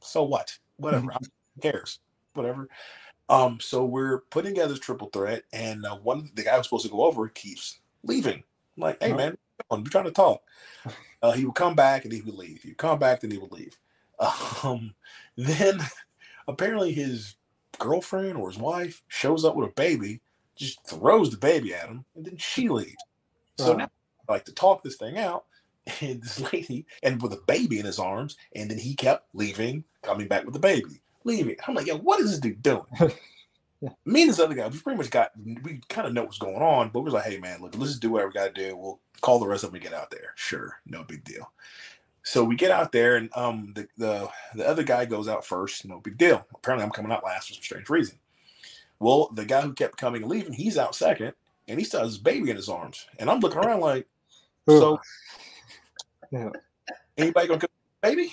S2: So what? Whatever. Who cares? Whatever. Um, so we're putting together this triple threat, and uh, one the guy who's supposed to go over keeps leaving. I'm like, hey man, I'm trying to talk. Uh, he would come back and he would leave. He'd come back, then he would leave. Um, then apparently his girlfriend or his wife shows up with a baby, just throws the baby at him, and then she leaves. So now I like to talk this thing out. And this lady, and with a baby in his arms, and then he kept leaving, coming back with the baby, leaving. I'm like, yo, what is this dude doing?
S1: Yeah.
S2: Me and this other guy, we pretty much got, we kind of know what's going on, but we was like, hey man, look, let's just do whatever we got to do. We'll call the rest of them and get out there. Sure, no big deal. So we get out there, and um, the the the other guy goes out first. No big deal. Apparently, I'm coming out last for some strange reason. Well, the guy who kept coming and leaving, he's out second, and he still has his baby in his arms, and I'm looking around like, so
S1: Yeah.
S2: anybody gonna cook this baby?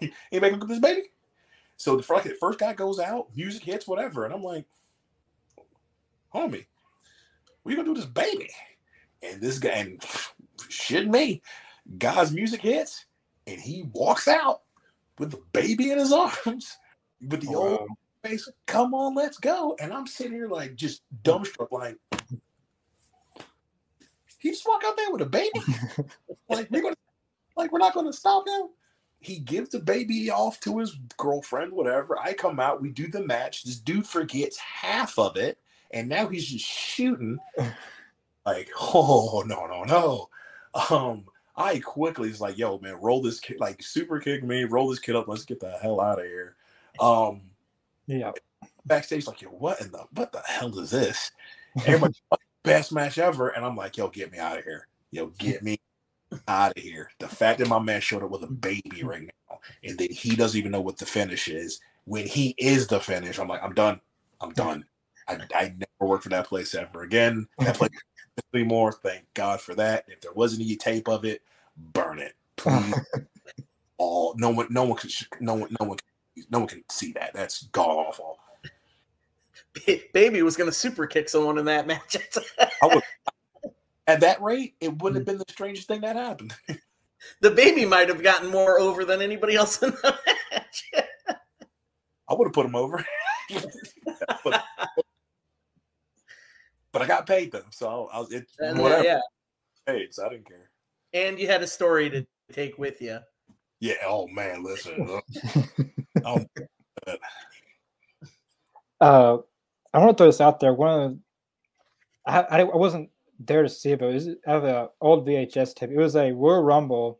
S2: anybody gonna cook this baby? So the first, the first guy goes out, music hits, whatever, and I'm like, homie, you gonna do this baby? And this guy, and shit me, God's music hits, and he walks out with the baby in his arms, with the old
S1: Wow.
S2: face. Come on, let's go. And I'm sitting here like just dumbstruck, like he just walk out there with a baby. like we're gonna, like we're not gonna stop him. He gives the baby off to his girlfriend, whatever. I come out, we do the match. This dude forgets half of it, and now he's just shooting. Like, oh no, no, no. Um, I quickly was like, yo, man, roll this kid, like super kick me, roll this kid up, let's get the hell out of here. Um,
S1: Yeah.
S2: backstage, like, yo, what in the what the hell is this? Everybody, best match ever, and I'm like, yo, get me out of here, yo, get me out of here. The fact that my man showed up with a baby right now, and that he doesn't even know what the finish is. When he is the finish, I'm like, I'm done. I'm done. I, I never work for that place ever again. That place anymore. Thank God for that. If there wasn't any tape of it, burn it, please. All no one, no one can, no one, no one, can, no one can see that. That's god awful.
S3: Baby was gonna super kick someone in that match.
S2: I would, at that rate, it wouldn't have been the strangest thing that happened.
S3: the baby might have gotten more over than anybody else in the match.
S2: I would have put him over. but, but I got paid them, so I was it
S3: And, uh,
S2: whatever
S3: yeah,
S2: paid, so I didn't care.
S3: and you had a story to take with you.
S2: Yeah. Oh man, listen. oh,
S1: Uh, I want to throw this out there. One of the, I, I I wasn't there to see it, but it was I have an old VHS tape. It was a Royal Rumble,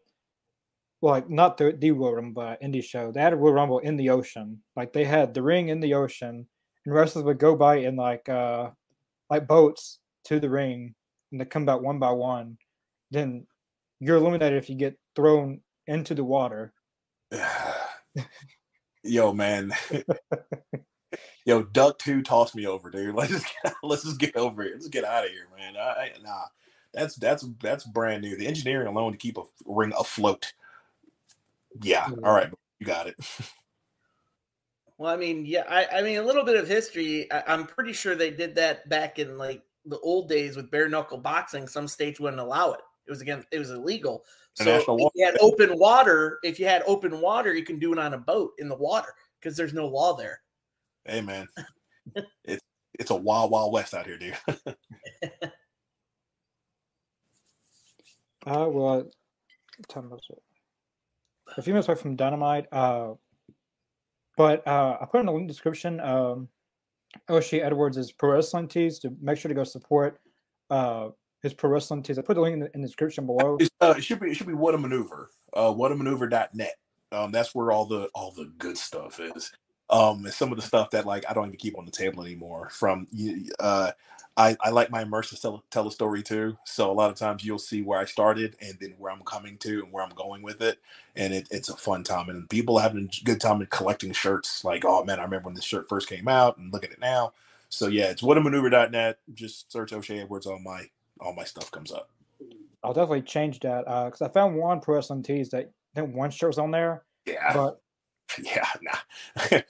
S1: well, like not the the Royal Rumble, but indie show. They had a Royal Rumble in the ocean. Like they had the ring in the ocean, and wrestlers would go by in like uh like boats to the ring, and they come back one by one. Then you're eliminated if you get thrown into the water.
S2: yo, man. Yo, Duck Two tossed me over, dude. Let's just get, let's just get over it. Let's get out of here, man. I, nah, that's that's that's brand new. The engineering alone to keep a ring afloat. Yeah, all right, you got it.
S3: Well, I mean, yeah, I, I mean, a little bit of history. I, I'm pretty sure they did that back in like the old days with bare knuckle boxing. Some states wouldn't allow it. It was again, it was illegal. So
S2: International
S3: if you had open water, if you had open water, you can do it on a boat in the water because there's no law there.
S2: Hey, man, it's it's a wild, wild west out here, dude.
S1: Uh, well, what time was it? A few minutes away from Dynamite. Uh, but uh, I put in the link description. Um, O'Shay Edwards' pro wrestling tees to make sure to go support uh his pro wrestling tees. I put the link in the, in the description below.
S2: Uh, it should be it should be what a maneuver. Uh, whatamaneuver.net. Um, that's where all the all the good stuff is. Um, and some of the stuff that like I don't even keep on the table anymore. From you, uh, I I like my immersive tell, tell a story too. So a lot of times you'll see where I started and then where I'm coming to and where I'm going with it, and it, it's a fun time. And people having a good time in collecting shirts. Like, oh man, I remember when this shirt first came out, and look at it now. So yeah, it's whatamaneuver.net. Just search O'Shay Edwards All my all my stuff comes up.
S1: I'll definitely change that Uh because I found one pro wrestling tees that I think one shirt was on there,
S2: Yeah.
S1: but
S2: Yeah, nah.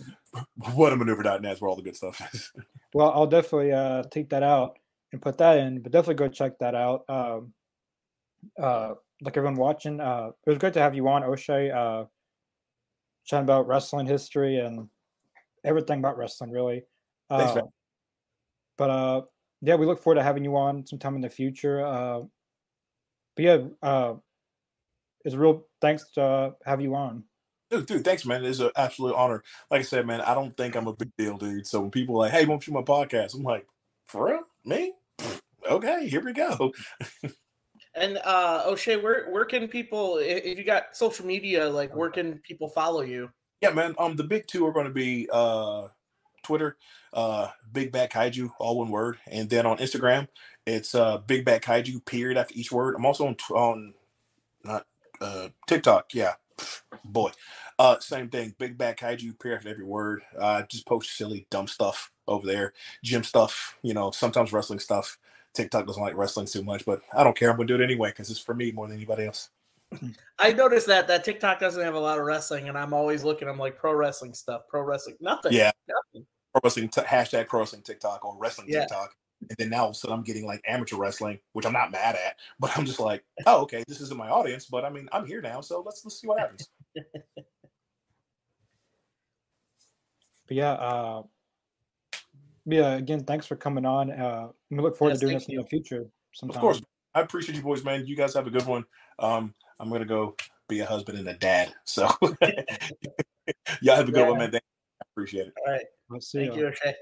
S2: Whatamaneuver.net is where all the good stuff is.
S1: well, I'll definitely uh take that out and put that in. But definitely go check that out. Um, uh, like everyone watching, uh, it was great to have you on, O'Shay. Uh, chatting about wrestling history and everything about wrestling, really.
S2: Thanks,
S1: Uh,
S2: man.
S1: but uh, yeah, we look forward to having you on sometime in the future. Uh, but yeah, uh, it's a real thanks to uh, have you on.
S2: Dude, dude, thanks, man. It's an absolute honor. Like I said, man, I don't think I'm a big deal, dude. So when people are like, hey, won't you my podcast? I'm like, for real? Me? Okay, here we go.
S3: And uh O'Shay, where where can people if you got social media, like where can people follow you?
S2: Yeah, man. Um, the big two are going to be uh, Twitter, uh, Big Bad Kaiju, all one word, and then on Instagram, it's uh, Big Bad Kaiju, period after each word. I'm also on on not uh, TikTok. Yeah, boy, uh, same thing. Big Bad Kaiju, period after every word. Uh, just post silly, dumb stuff over there, gym stuff. You know, sometimes wrestling stuff. TikTok doesn't like wrestling too much, but I don't care. I'm gonna do it anyway because it's for me more than anybody else.
S3: I noticed that that TikTok doesn't have a lot of wrestling, and I'm always looking. I'm like pro wrestling stuff, pro wrestling, nothing.
S2: Yeah.
S3: nothing.
S2: pro wrestling t- hashtag pro wrestling TikTok or wrestling
S3: Yeah.
S2: TikTok. And then now all of a sudden I'm getting like amateur wrestling, which I'm not mad at, but I'm just like, oh, okay, this isn't my audience, but I mean, I'm here now, so let's let's see what happens.
S1: But yeah, uh, yeah. Again, thanks for coming on. Uh, we look forward
S3: Yes,
S1: to doing
S3: thank
S1: this in the future. Sometime.
S2: Of course, I appreciate you boys, man. You guys have a good one. Um, I'm gonna go be a husband and a dad. So y'all have a good one, man. Thank- I appreciate it.
S3: All right,
S1: Let's see.
S3: thank
S1: ya.
S3: you, O'Shay.